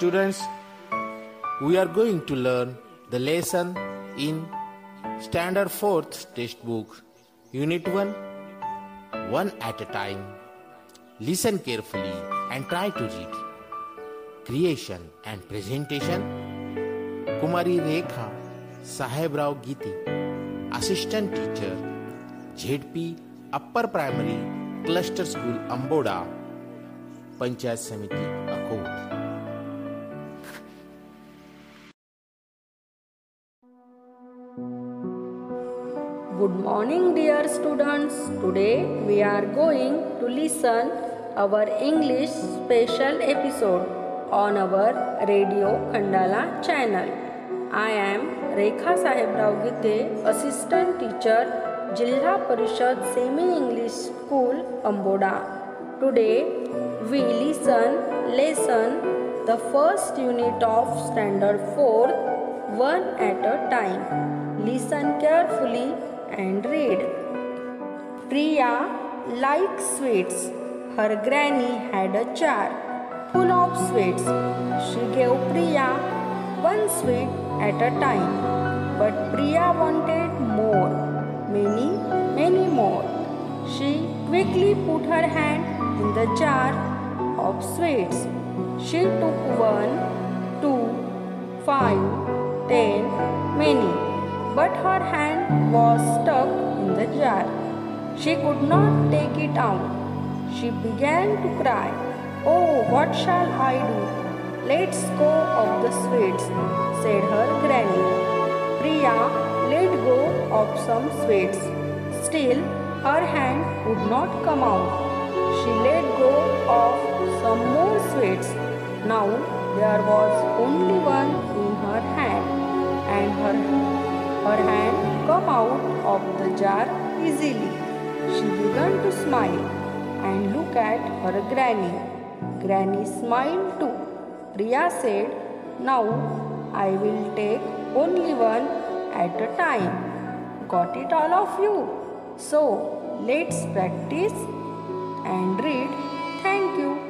students, we are going to learn the lesson in Standard 4th textbook, Unit 1, one at a time. Listen carefully and try to read. Creation and presentation Kumari Rekha Sahebrao Gite, Assistant Teacher, ZP Upper Primary Cluster School Amboda, Panchayat Samiti Akot. Good morning, dear students. Today we are going to listen our English special episode on our Radio Khandala channel. I am Rekha Sahebrao Gite, Assistant Teacher, Jilla Parishad Semi English School, Amboda. Today we listen lesson the first unit of Standard 4, one at a time. Listen carefully and read. Priya likes sweets. Her granny had a jar full of sweets. She gave Priya one sweet at a time. But Priya wanted more, many, many more. She quickly put her hand in the jar of sweets. She took one, two, five, ten, many but her hand was stuck in the jar. She could not take it out. She began to cry. Oh, what shall I do? Let's go of the sweets, said her granny. Priya let go of some sweets. Still, her hand would not come out. She let go of some more sweets. Now there was only one in her hand, and her her hand come out of the jar easily. She began to smile and look at her granny. Granny smiled too. Priya said, Now I will take only one at a time. Got it all of you? So let's practice and read. Thank you.